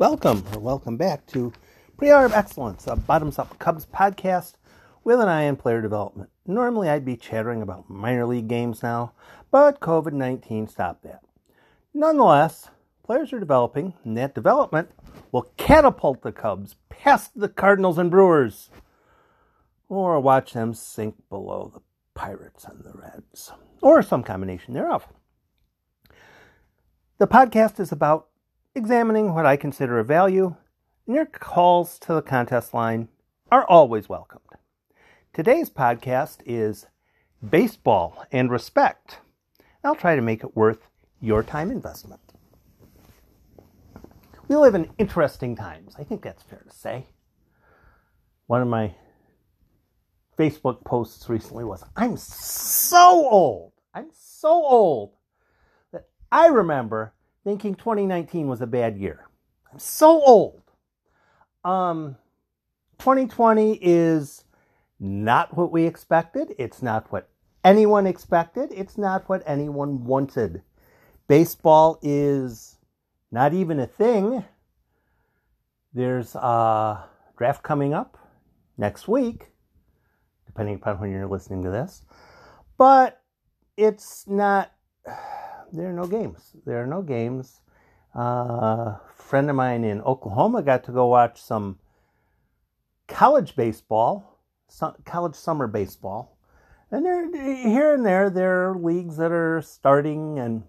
Welcome or welcome back to Pre-Arb Excellence, a bottoms up Cubs podcast with an eye on player development. Normally I'd be chattering about minor league games now, but COVID 19 stopped that. Nonetheless, players are developing, and that development will catapult the Cubs past the Cardinals and Brewers, or watch them sink below the Pirates and the Reds, or some combination thereof. The podcast is about examining what I consider a value, and your calls to the contest line are always welcomed. Today's podcast is Baseball and Respect. I'll try to make it worth your time investment. We live in interesting times. I think that's fair to say. One of my Facebook posts recently was I'm so old. I'm so old that I remember thinking 2019 was a bad year. I'm so old. Um, 2020 is not what we expected. It's not what anyone expected. It's not what anyone wanted. Baseball is not even a thing. There's a draft coming up next week, depending upon when you're listening to this. But it's not there are no games. There are no games. Uh, a friend of mine in Oklahoma got to go watch some college baseball, some, college summer baseball. And there, here and there, there are leagues that are starting and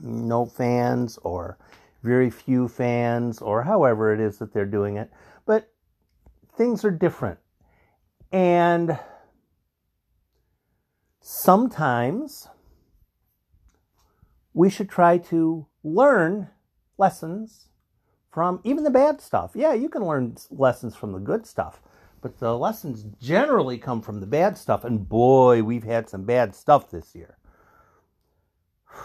no fans or very few fans or however it is that they're doing it. But things are different. And sometimes we should try to learn lessons from even the bad stuff. Yeah, you can learn lessons from the good stuff, but the lessons generally come from the bad stuff. And boy, we've had some bad stuff this year.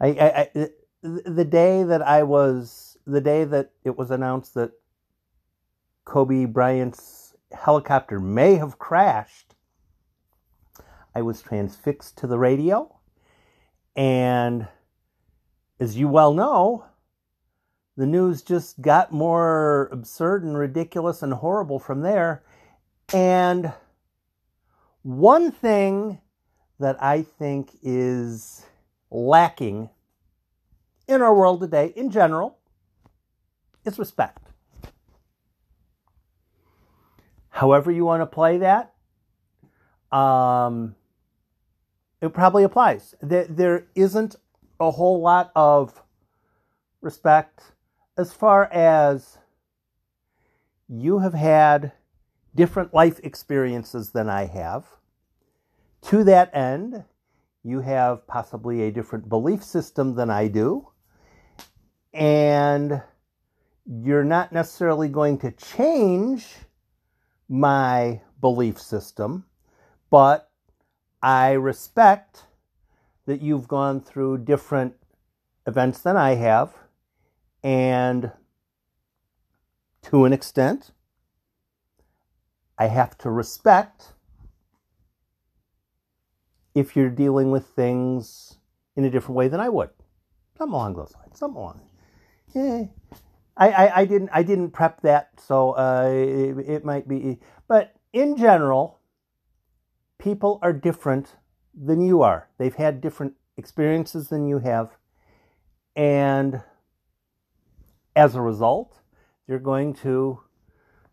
I, I, I the day that I was, the day that it was announced that Kobe Bryant's helicopter may have crashed, I was transfixed to the radio and as you well know, the news just got more absurd and ridiculous and horrible from there. And one thing that I think is lacking in our world today in general is respect. However, you want to play that, um, it probably applies. There, there isn't a whole lot of respect as far as you have had different life experiences than I have. To that end, you have possibly a different belief system than I do. And you're not necessarily going to change my belief system, but I respect that you've gone through different events than I have, and to an extent, I have to respect if you're dealing with things in a different way than I would. Something along those lines. Something along. Yeah. I, I, I didn't I didn't prep that, so uh, it, it might be. But in general, people are different than you are. They've had different experiences than you have. And as a result, you're going to,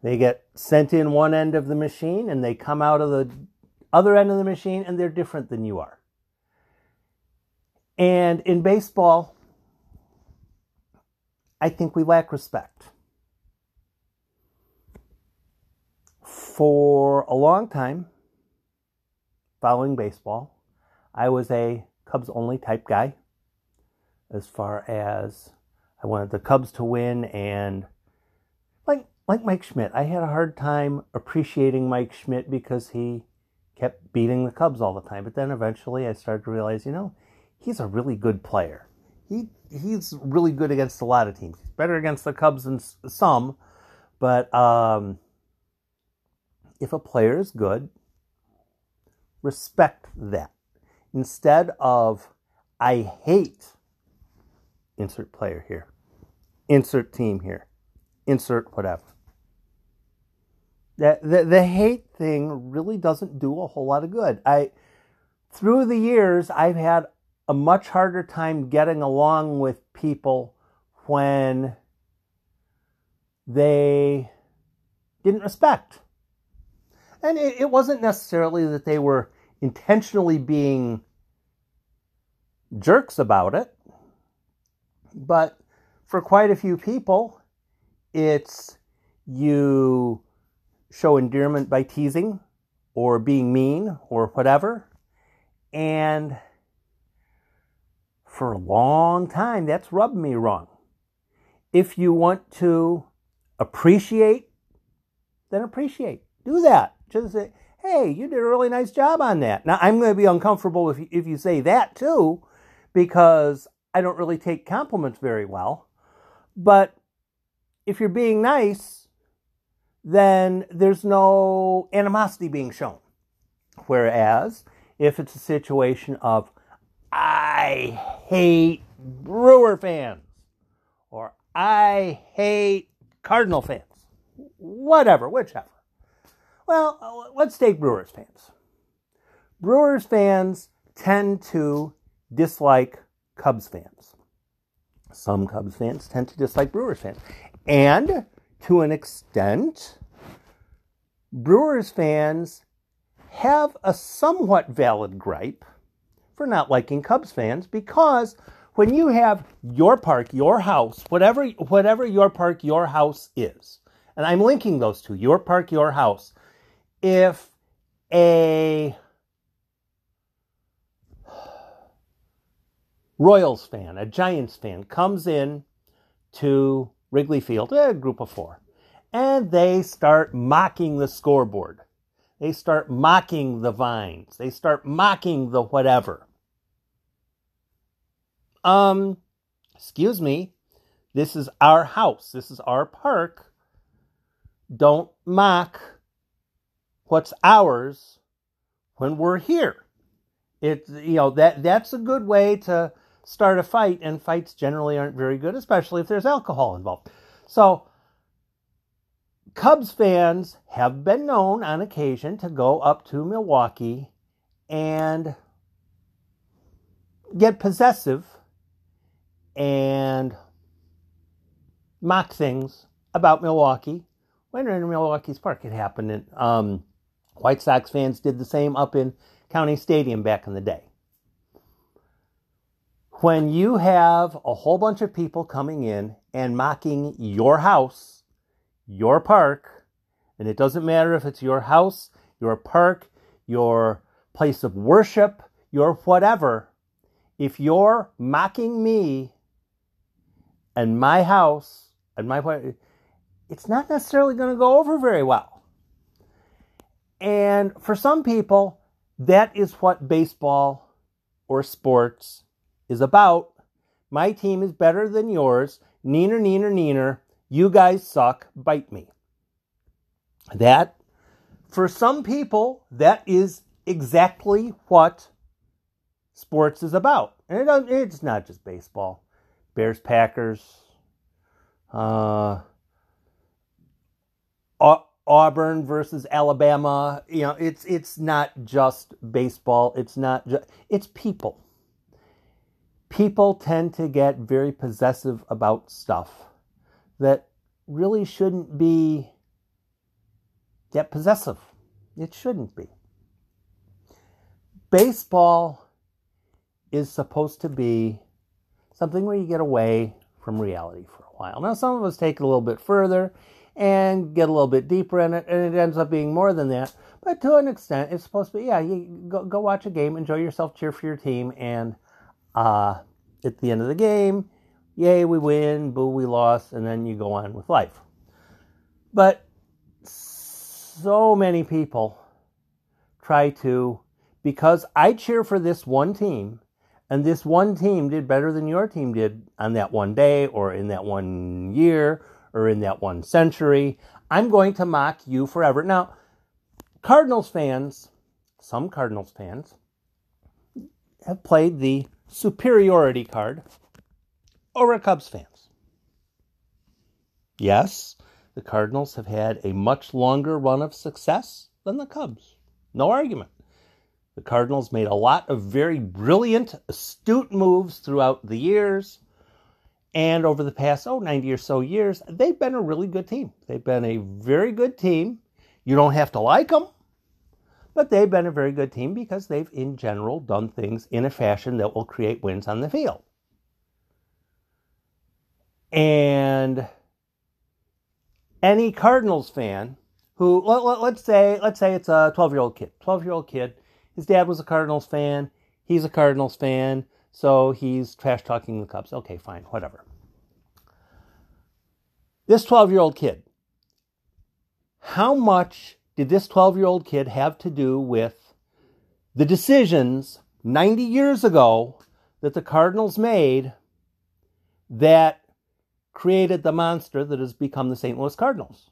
they get sent in one end of the machine and they come out of the other end of the machine and they're different than you are. And in baseball, I think we lack respect. For a long time, following baseball. I was a Cubs only type guy as far as I wanted the Cubs to win and like like Mike Schmidt, I had a hard time appreciating Mike Schmidt because he kept beating the Cubs all the time. But then eventually I started to realize, you know, he's a really good player. He he's really good against a lot of teams. He's better against the Cubs than some, but um, if a player is good, respect that. Instead of, I hate, insert player here. insert team here, insert whatever. That the, the hate thing really doesn't do a whole lot of good. I through the years I've had a much harder time getting along with people when they didn't respect. And it, it wasn't necessarily that they were intentionally being jerks about it, but for quite a few people, it's you show endearment by teasing or being mean or whatever. And for a long time, that's rubbed me wrong. If you want to appreciate, then appreciate. Do that. Just hey, you did a really nice job on that. Now, I'm going to be uncomfortable if you, if you say that too, because I don't really take compliments very well. But if you're being nice, then there's no animosity being shown. Whereas if it's a situation of, I hate Brewer fans, or I hate Cardinal fans, whatever, whichever. Well, uh, let's take Brewers fans. Brewers fans tend to dislike Cubs fans. Some Cubs fans tend to dislike Brewers fans. And to an extent, Brewers fans have a somewhat valid gripe for not liking Cubs fans because when you have your park, your house, whatever whatever your park, your house is, and I'm linking those two, your park, your house, if a Royals fan, a Giants fan, comes in to Wrigley Field, a group of four, and they start mocking the scoreboard. They start mocking the vines. They start mocking the whatever. Um, excuse me, this is our house. This is our park. Don't mock what's ours when we're here. It's you know that that's a good way to start a fight, and fights generally aren't very good, especially if there's alcohol involved. So Cubs fans have been known on occasion to go up to Milwaukee and get possessive and mock things about Milwaukee when they're in Milwaukee's park. It happened in um, White Sox fans did the same up in County Stadium back in the day. When you have a whole bunch of people coming in and mocking your house, your park, and it doesn't matter if it's your house, your park, your place of worship, your whatever, if you're mocking me and my house and my it's not necessarily going to go over very well. And for some people, that is what baseball or sports is about. My team is better than yours. Neener, neener, neener. You guys suck. Bite me. That, for some people, that is exactly what sports is about. And it, it's not just baseball. Bears, Packers, uh, Auburn versus Alabama. You know, it's it's not just baseball. It's not just it's people. People tend to get very possessive about stuff that really shouldn't be that possessive. It shouldn't be. Baseball is supposed to be something where you get away from reality for a while. Now, some of us take it a little bit further and get a little bit deeper in it, and it ends up being more than that. But to an extent, it's supposed to be yeah. You go go watch a game, enjoy yourself, cheer for your team, and uh, at the end of the game, yay, we win, boo, we lost, and then you go on with life. But so many people try to because I cheer for this one team, and this one team did better than your team did on that one day or in that one year or in that one century. I'm going to mock you forever. Now, Cardinals fans, some Cardinals fans, have played the superiority card over Cubs fans. Yes, the Cardinals have had a much longer run of success than the Cubs. No argument. The Cardinals made a lot of very brilliant, astute moves throughout the years. And over the past, oh, 90 or so years, they've been a really good team. They've been a very good team. You don't have to like them, but they've been a very good team because they've, in general, done things in a fashion that will create wins on the field. And any Cardinals fan who let, us let, say let's say it's a 12 year old kid, 12 year old kid, his dad was a Cardinals fan, he's a Cardinals fan, so he's trash talking the Cubs. Okay, fine, whatever. This 12 year old kid, how much did this 12 year old kid have to do with the decisions 90 years ago that the Cardinals made that created the monster that has become the St. Louis Cardinals?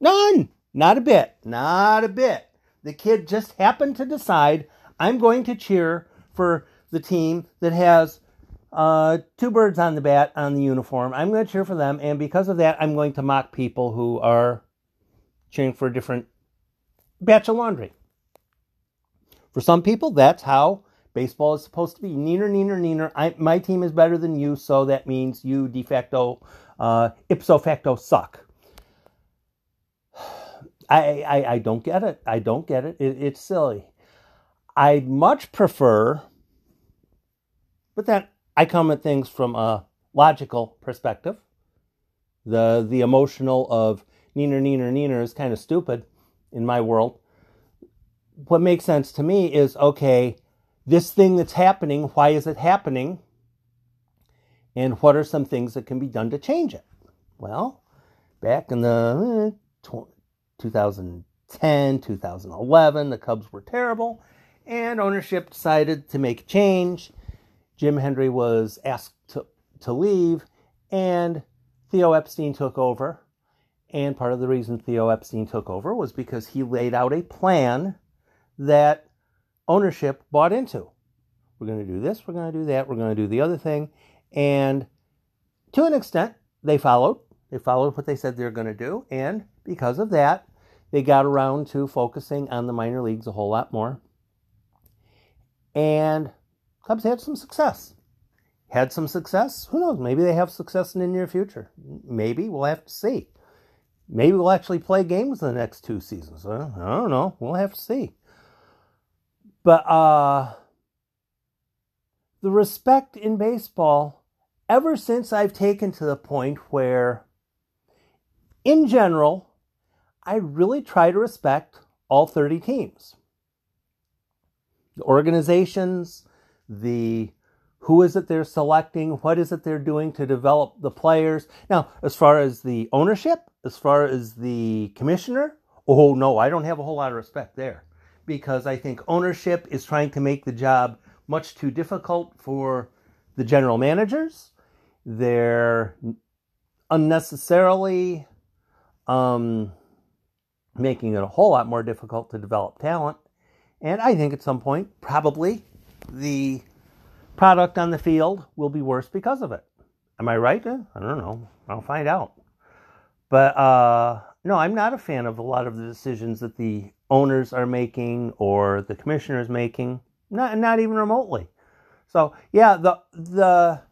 None. Not a bit. Not a bit. The kid just happened to decide I'm going to cheer for the team that has uh, two birds on the bat on the uniform. I'm going to cheer for them, and because of that, I'm going to mock people who are cheering for a different batch of laundry. For some people, that's how Baseball is supposed to be neener, neener, neener. I, my team is better than you, so that means you de facto, uh, ipso facto suck. I, I, I don't get it. I don't get it. it. It's silly. I'd much prefer, but then I come at things from a logical perspective. The the emotional of neener, neener, neener is kind of stupid in my world. What makes sense to me is okay this thing that's happening, why is it happening? And what are some things that can be done to change it? Well, back in the eh, 2010, 2011, the Cubs were terrible, and ownership decided to make a change. Jim Hendry was asked to, to leave, and Theo Epstein took over. And part of the reason Theo Epstein took over was because he laid out a plan that ownership bought into. We're going to do this, we're going to do that, we're going to do the other thing. And to an extent, they followed. They followed what they said they were going to do. And because of that, they got around to focusing on the minor leagues a whole lot more. And Cubs had some success. Had some success. Who knows? Maybe they have success in the near future. Maybe. We'll have to see. Maybe we'll actually play games in the next two seasons. I don't know. We'll have to see. But uh, the respect in baseball, ever since I've taken to the point where, in general, I really try to respect all 30 teams. The organizations, the who is it they're selecting, what is it they're doing to develop the players. Now, as far as the ownership, as far as the commissioner, oh no, I don't have a whole lot of respect there because I think ownership is trying to make the job much too difficult for the general managers. They're unnecessarily um, making it a whole lot more difficult to develop talent. And I think at some point, probably the product on the field will be worse because of it. Am I right? I don't know. I'll find out. But uh, no, I'm not a fan of a lot of the decisions that the owners are making or the commissioner is making. Not not even remotely. So yeah, the the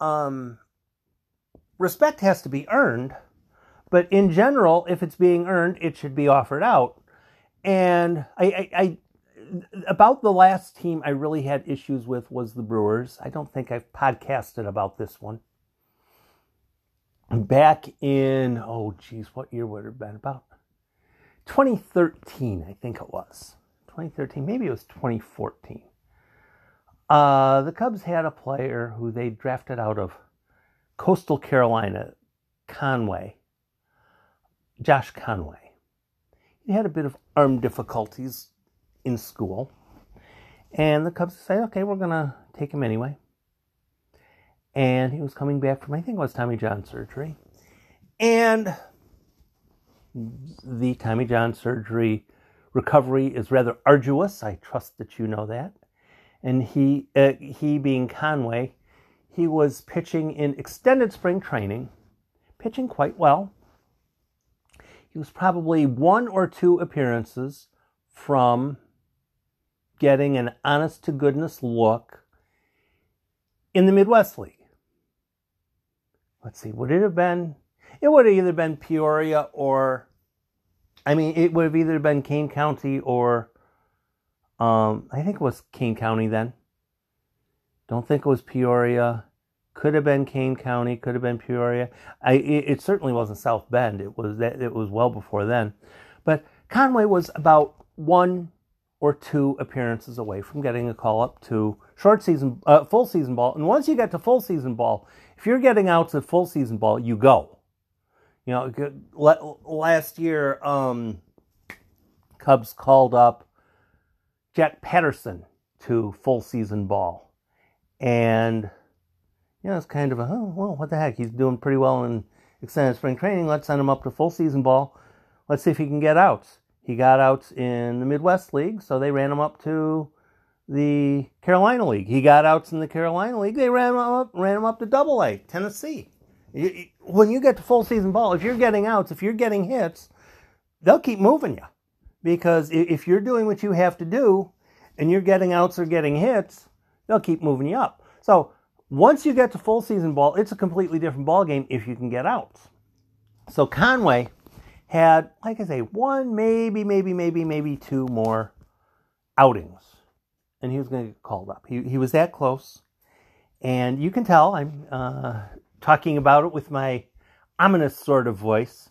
um, respect has to be earned, but in general, if it's being earned, it should be offered out. And I, I, I about the last team I really had issues with was the Brewers. I don't think I've podcasted about this one back in, oh geez, what year would it have been? About 2013, I think it was. 2013, maybe it was 2014. Uh, the Cubs had a player who they drafted out of Coastal Carolina, Conway, Josh Conway. He had a bit of arm difficulties in school. And the Cubs decided, okay, we're going to take him anyway and he was coming back from I think it was Tommy John surgery, and the Tommy John surgery recovery is rather arduous. I trust that you know that. And he uh, he being Conway, he was pitching in extended spring training, pitching quite well. He was probably one or two appearances from getting an honest to goodness look in the Midwest League. Let's see, would it have been? It would have either been Peoria or, I mean, it would have either been Kane County or, um, I think it was Kane County then. Don't think it was Peoria. Could have been Kane County. Could have been Peoria. I, it, it certainly wasn't South Bend. It was that. It was well before then. But Conway was about one or two appearances away from getting a call up to short season, uh, full season ball. And once you get to full season ball, if you're getting out to full season ball, you go. You know, last year, um, Cubs called up Jack Patterson to full season ball. And, you know, it's kind of a, oh, well, what the heck? He's doing pretty well in extended spring training. Let's send him up to full season ball. Let's see if he can get outs. He got outs in the Midwest League, so they ran him up to the Carolina League. He got outs in the Carolina League. They ran him up, ran him up to Double A, Tennessee. When you get to full season ball, if you're getting outs, if you're getting hits, they'll keep moving you because if you're doing what you have to do and you're getting outs or getting hits, they'll keep moving you up. So once you get to full season ball, it's a completely different ball game if you can get outs. So Conway had, like I say, one, maybe, maybe, maybe, maybe two more outings. And he was going to get called up. He, he was that close. And you can tell I'm uh, talking about it with my ominous sort of voice.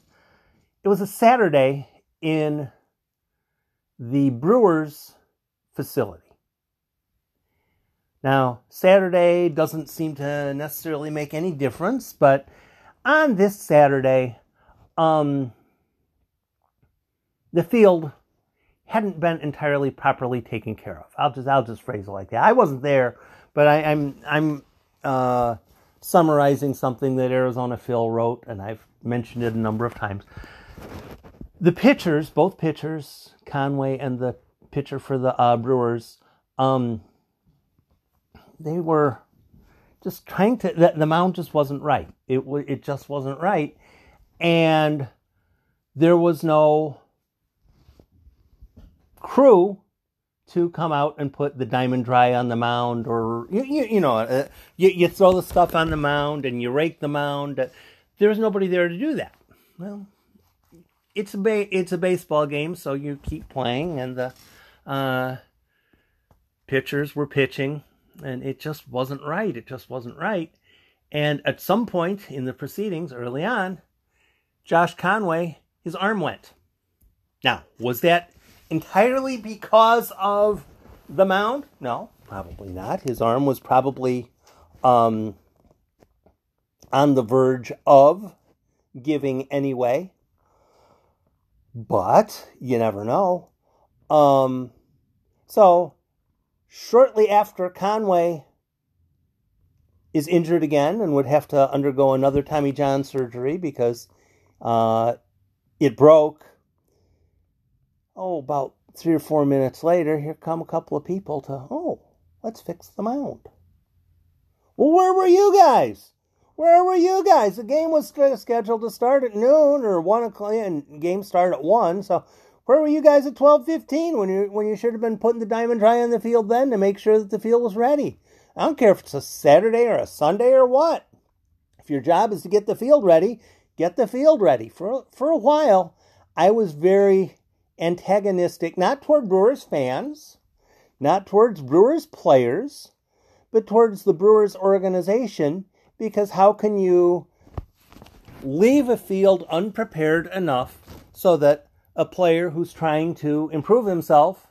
It was a Saturday in the Brewers facility. Now, Saturday doesn't seem to necessarily make any difference, but on this Saturday, um, the field hadn't been entirely properly taken care of. I'll just I'll just phrase it like that. I wasn't there, but I, am I'm, I'm uh, summarizing something that Arizona Phil wrote, and I've mentioned it a number of times. The pitchers, both pitchers, Conway and the pitcher for the uh, Brewers, um, they were just trying to. The, the mound just wasn't right. It it just wasn't right, and there was no crew to come out and put the diamond dry on the mound, or you you, you know, uh, you you throw the stuff on the mound and you rake the mound. There's nobody there to do that. Well, it's a ba- it's a baseball game, so you keep playing, and the uh, pitchers were pitching and it just wasn't right. It just wasn't right. And at some point in the proceedings early on, Josh Conway, his arm went. Now, was that entirely because of the mound? No, probably not. His arm was probably um, on the verge of giving anyway. But you never know. Um, so Shortly after, Conway is injured again and would have to undergo another Tommy John surgery because uh, it broke. Oh, about three or four minutes later, here come a couple of people to, oh, let's fix the mound. Well, where were you guys? Where were you guys? The game was scheduled to start at noon or one o'clock, and game started at one. So where were you guys at twelve fifteen when you when you should have been putting the diamond dry on the field then to make sure that the field was ready? I don't care if it's a Saturday or a Sunday or what. If your job is to get the field ready, get the field ready. For for a while, I was very antagonistic, not toward Brewers fans, not towards Brewers players, but towards the Brewers organization, because how can you leave a field unprepared enough so that a player who's trying to improve himself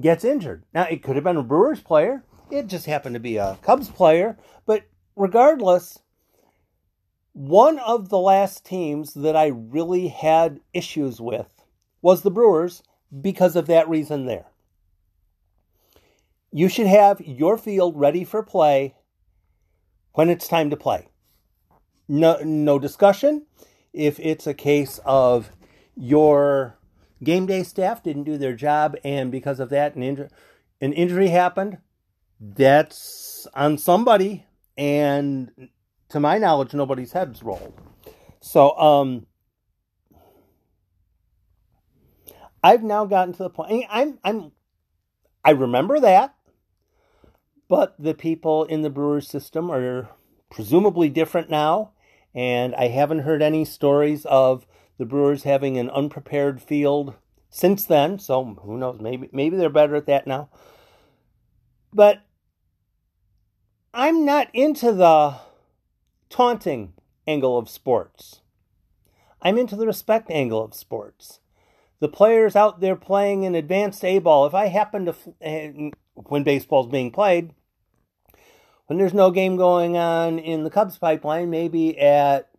gets injured. Now, it could have been a Brewers player, it just happened to be a Cubs player, but regardless, one of the last teams that I really had issues with was the Brewers because of that reason there. You should have your field ready for play when it's time to play. No, no discussion. If it's a case of your game day staff didn't do their job, and because of that, an, injury, an injury happened. That's on somebody, and to my knowledge, nobody's heads rolled. So, um, I've now gotten to the point. I'm, I'm, I remember that, but the people in the Brewers system are presumably different now, and I haven't heard any stories of the Brewers having an unprepared field since then. So who knows? Maybe, maybe they're better at that now. But I'm not into the taunting angle of sports. I'm into the respect angle of sports. The players out there playing in advanced A ball, if I happen to, when baseball's being played, when there's no game going on in the Cubs pipeline, maybe at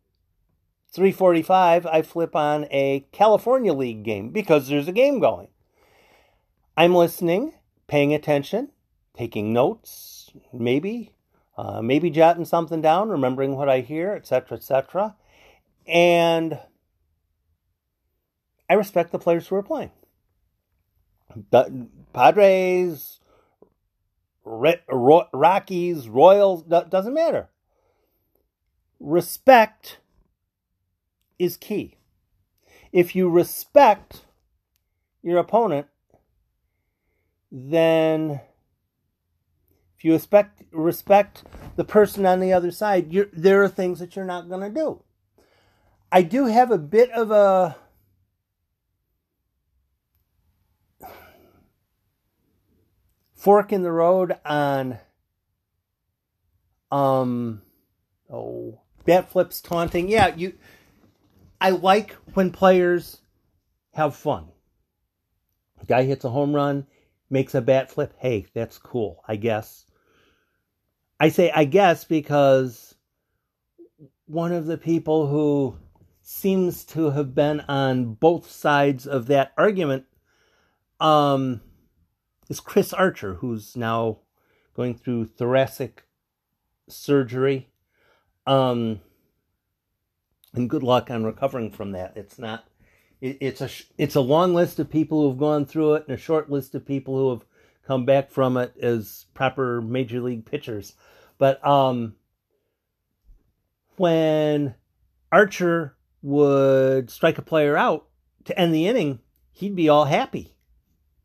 345, I flip on a California League game because there's a game going. I'm listening, paying attention, taking notes, maybe, uh, maybe jotting something down, remembering what I hear, etc., etc. And I respect the players who are playing. Padres, Rockies, Royals, doesn't matter. Respect is key. If you respect your opponent, then if you respect respect the person on the other side, there are things that you're not going to do. I do have a bit of a fork in the road on um oh bat flips taunting. Yeah, you I like when players have fun. guy hits a home run, makes a bat flip. Hey, that's cool, I guess. I say I guess because one of the people who seems to have been on both sides of that argument um, is Chris Archer, who's now going through thoracic surgery. Um, and good luck on recovering from that. It's not. It, it's a it's a long list of people who have gone through it, and a short list of people who have come back from it as proper major league pitchers. But um, when Archer would strike a player out to end the inning, he'd be all happy.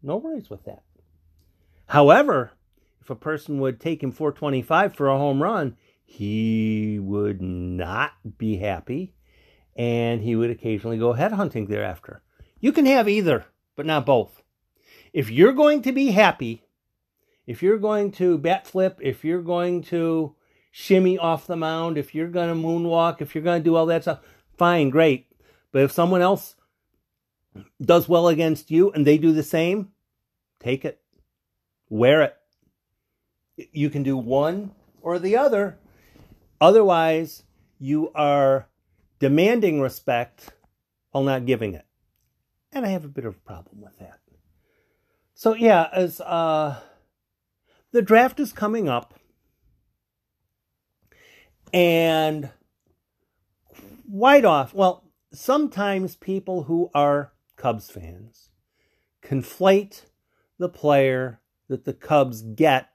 No worries with that. However, if a person would take him 425 for a home run, he would not be happy and he would occasionally go head hunting thereafter. You can have either, but not both. If you're going to be happy if you're going to bat flip, if you're going to shimmy off the mound, if you're going to moonwalk, if you're going to do all that stuff, fine, great. But if someone else does well against you and they do the same, take it, wear it. You can do one or the other. Otherwise, you are demanding respect while not giving it. And I have a bit of a problem with that. So yeah, as uh the draft is coming up. And white off, well, sometimes people who are Cubs fans conflate the player that the Cubs get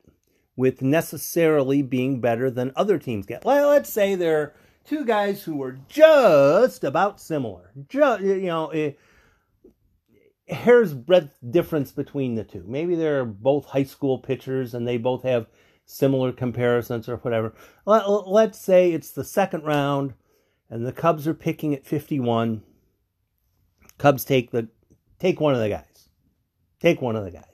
with necessarily being better than other teams get. Well, let's say there are two guys who were just about similar. Just, you know, eh, hair's breadth difference between the two. Maybe they're both high school pitchers and they both have similar comparisons or whatever. Let's say it's the second round and the Cubs are picking at 51. Cubs take the take one of the guys. Take one of the guys.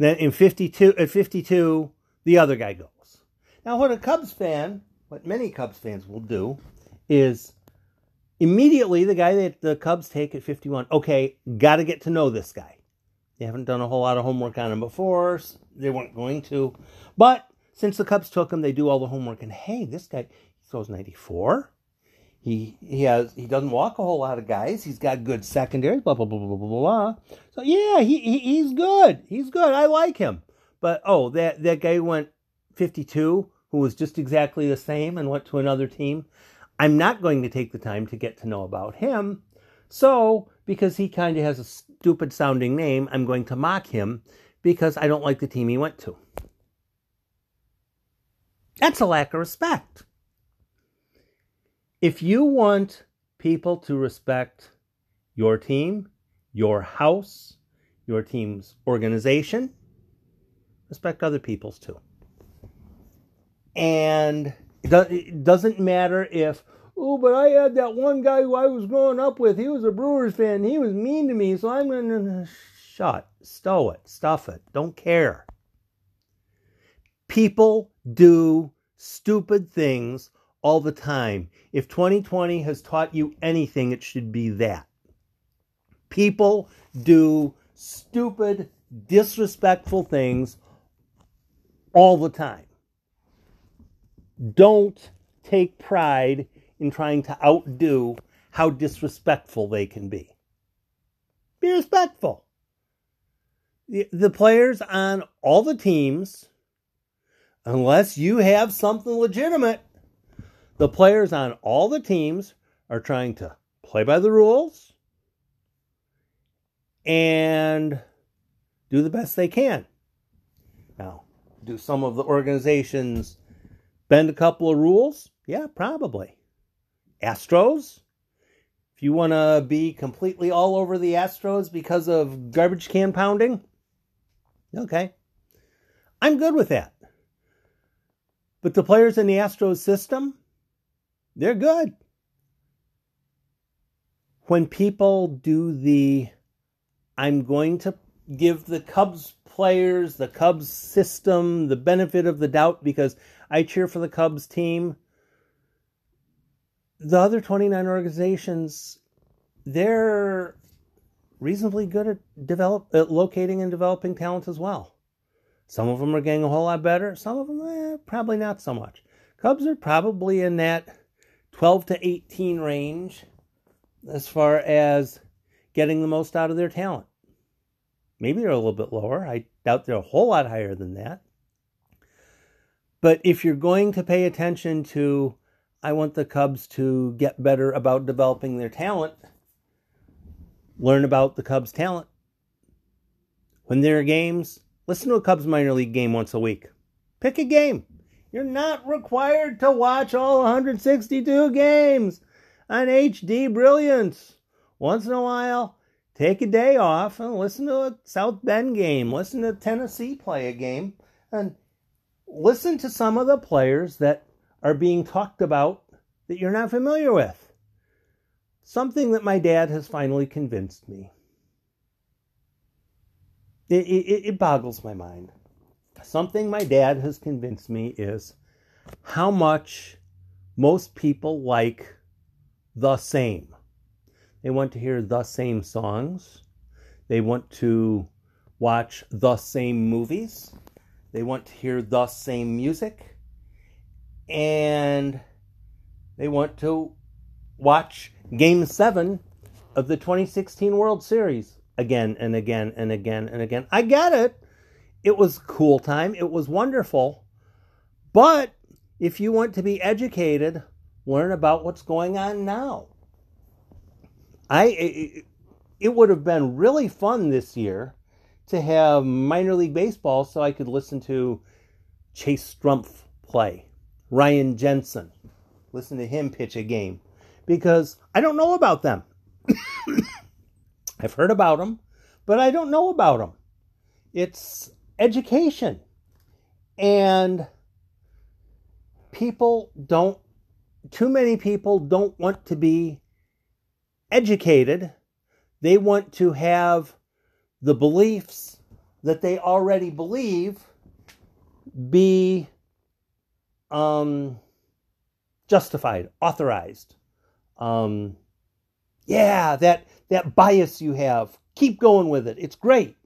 Then in 52 at 52 the other guy goes. Now what a Cubs fan, what many Cubs fans will do is Immediately, the guy that the Cubs take at 51, okay, got to get to know this guy. They haven't done a whole lot of homework on him before. They weren't going to. But since the Cubs took him, they do all the homework. And hey, this guy throws 94. He he has he doesn't walk a whole lot of guys. He's got good secondary. Blah blah blah blah blah blah. So yeah, he, he he's good. He's good. I like him. But oh, that that guy went 52, who was just exactly the same and went to another team. I'm not going to take the time to get to know about him. So, because he kind of has a stupid sounding name, I'm going to mock him because I don't like the team he went to. That's a lack of respect. If you want people to respect your team, your house, your team's organization, respect other people's too. And it doesn't matter if, oh, but I had that one guy who I was growing up with. He was a Brewers fan. He was mean to me, so I'm going to shut, stow it, stuff it. Don't care. People do stupid things all the time. If 2020 has taught you anything, it should be that. People do stupid, disrespectful things all the time. Don't take pride in trying to outdo how disrespectful they can be. Be respectful. The, the players on all the teams, unless you have something legitimate, the players on all the teams are trying to play by the rules and do the best they can. Now, do some of the organizations bend a couple of rules? Yeah, probably. Astros? If you want to be completely all over the Astros because of garbage can pounding, okay. I'm good with that. But the players in the Astros system, they're good. When people do the, I'm going to give the Cubs players, the Cubs system, the benefit of the doubt because I cheer for the Cubs team. The other 29 organizations, they're reasonably good at develop at locating and developing talent as well. Some of them are getting a whole lot better. Some of them, eh, probably not so much. Cubs are probably in that 12 to 18 range as far as getting the most out of their talent. Maybe they're a little bit lower. I doubt they're a whole lot higher than that. But if you're going to pay attention to, I want the Cubs to get better about developing their talent, learn about the Cubs' talent. When there are games, listen to a Cubs minor league game once a week. Pick a game. You're not required to watch all 162 games on HD Brilliance. Once in a while, take a day off and listen to a South Bend game, listen to Tennessee play a game, and listen to some of the players that are being talked about that you're not familiar with. Something that my dad has finally convinced me. It, it, it boggles my mind. Something my dad has convinced me is how much most people like the same. They want to hear the same songs. They want to watch the same movies. They want to hear the same music. And they want to watch Game 7 of the 2016 World Series again and again and again and again. I get it. It was cool time. It was wonderful. But if you want to be educated, learn about what's going on now. I it, would have been really fun this year to have minor league baseball so I could listen to Chase Strumpf play, Ryan Jensen, listen to him pitch a game because I don't know about them. I've heard about them, but I don't know about them. It's education. And people don't, too many people don't want to be educated, they want to have the beliefs that they already believe be um, justified, authorized. Um, yeah, that that bias you have, keep going with it. It's great.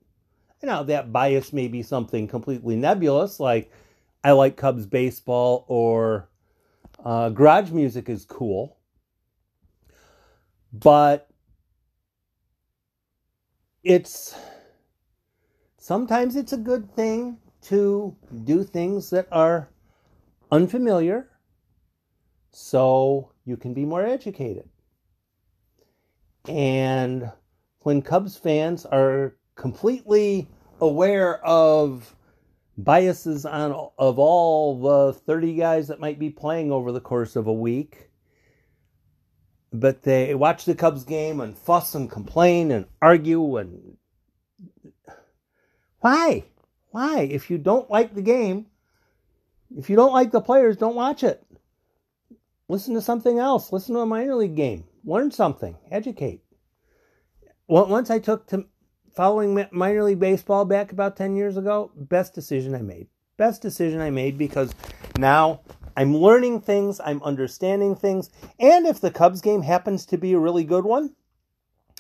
Now that bias may be something completely nebulous, like I like Cubs baseball or uh, garage music is cool. But it's sometimes it's a good thing to do things that are unfamiliar so you can be more educated. And when Cubs fans are completely aware of biases on of all the 30 guys that might be playing over the course of a week but they watch the Cubs game and fuss and complain and argue and why? Why? If you don't like the game, if you don't like the players, don't watch it. Listen to something else. Listen to a minor league game. Learn something. Educate. Once I took to following minor league baseball back about 10 years ago, best decision I made. Best decision I made because now I'm learning things, I'm understanding things, and if the Cubs game happens to be a really good one,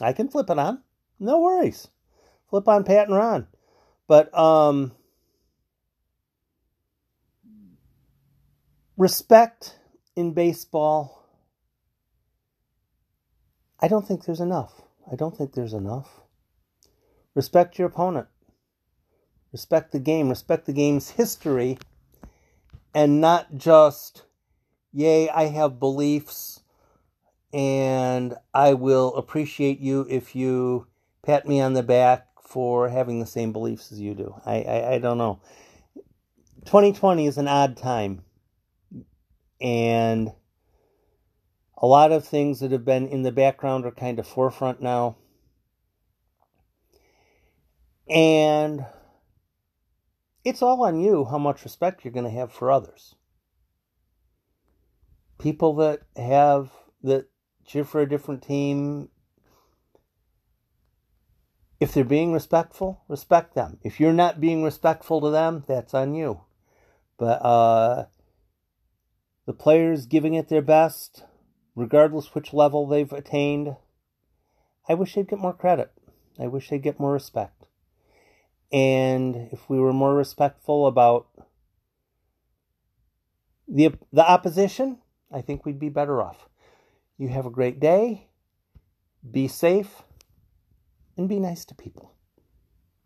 I can flip it on. No worries. Flip on Pat and Ron. But um respect in baseball I don't think there's enough. I don't think there's enough. Respect your opponent. Respect the game. Respect the game's history and not just, yay, I have beliefs and I will appreciate you if you pat me on the back for having the same beliefs as you do. I, I, I don't know. 2020 is an odd time. And a lot of things that have been in the background are kind of forefront now. And it's all on you how much respect you're going to have for others. People that have that cheer for a different team, if they're being respectful, respect them. If you're not being respectful to them, that's on you. But uh, the players giving it their best, regardless which level they've attained, I wish they'd get more credit. I wish they'd get more respect. And if we were more respectful about the, the opposition, I think we'd be better off. You have a great day. Be safe and be nice to people.